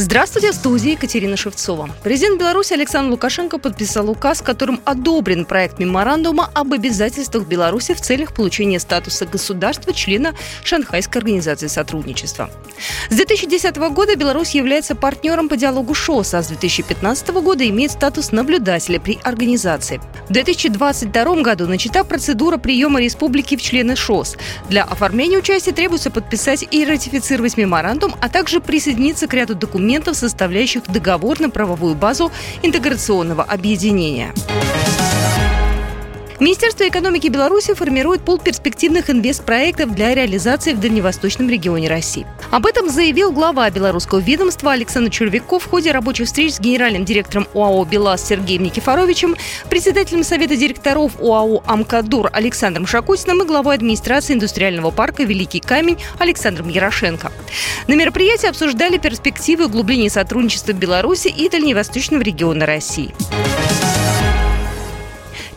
Здравствуйте, в студии Екатерина Шевцова. Президент Беларуси Александр Лукашенко подписал указ, которым одобрен проект меморандума об обязательствах Беларуси в целях получения статуса государства-члена Шанхайской организации сотрудничества. С 2010 года Беларусь является партнером по диалогу ШОС, а с 2015 года имеет статус наблюдателя при организации. В 2022 году начата процедура приема республики в члены ШОС. Для оформления участия требуется подписать и ратифицировать меморандум, а также присоединиться к ряду документов документов, составляющих договорно-правовую базу интеграционного объединения. Министерство экономики Беларуси формирует пул перспективных инвестпроектов для реализации в дальневосточном регионе России. Об этом заявил глава белорусского ведомства Александр Червяков в ходе рабочих встреч с генеральным директором ОАО «БелАЗ» Сергеем Никифоровичем, председателем Совета директоров ОАО «Амкадур» Александром Шакутиным и главой администрации индустриального парка «Великий камень» Александром Ярошенко. На мероприятии обсуждали перспективы углубления сотрудничества Беларуси и Дальневосточного региона России.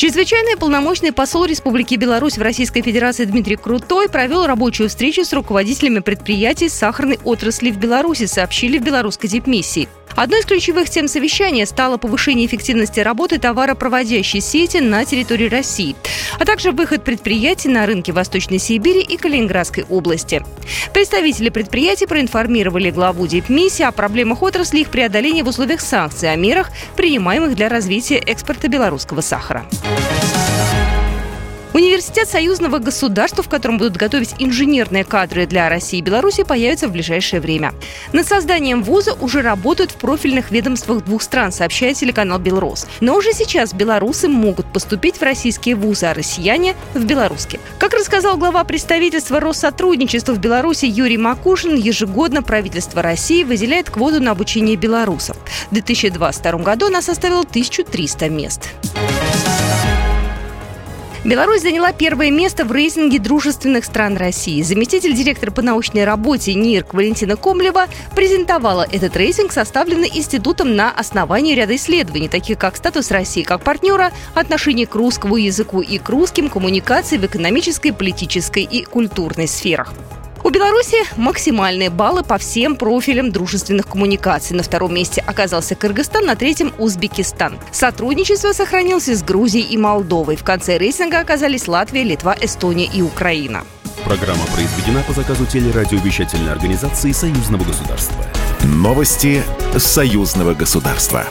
Чрезвычайный полномочный посол Республики Беларусь в Российской Федерации Дмитрий Крутой провел рабочую встречу с руководителями предприятий сахарной отрасли в Беларуси, сообщили в белорусской дипмиссии. Одной из ключевых тем совещания стало повышение эффективности работы товаропроводящей сети на территории России, а также выход предприятий на рынки Восточной Сибири и Калининградской области. Представители предприятий проинформировали главу дипмиссии о проблемах отрасли их преодоления в условиях санкций, о мерах, принимаемых для развития экспорта белорусского сахара. Университет союзного государства, в котором будут готовить инженерные кадры для России и Беларуси, появится в ближайшее время. Над созданием вуза уже работают в профильных ведомствах двух стран, сообщает телеканал «Белрос». Но уже сейчас белорусы могут поступить в российские вузы, а россияне – в белорусские. Как рассказал глава представительства Россотрудничества в Беларуси Юрий Макушин, ежегодно правительство России выделяет квоту на обучение белорусов. В 2022 году она составила 1300 мест. Беларусь заняла первое место в рейтинге дружественных стран России. Заместитель директора по научной работе НИРК Валентина Комлева презентовала этот рейтинг, составленный институтом на основании ряда исследований, таких как статус России как партнера, отношение к русскому языку и к русским, коммуникации в экономической, политической и культурной сферах. Беларуси максимальные баллы по всем профилям дружественных коммуникаций. На втором месте оказался Кыргызстан, на третьем – Узбекистан. Сотрудничество сохранилось с Грузией и Молдовой. В конце рейтинга оказались Латвия, Литва, Эстония и Украина. Программа произведена по заказу телерадиовещательной организации Союзного государства. Новости Союзного государства.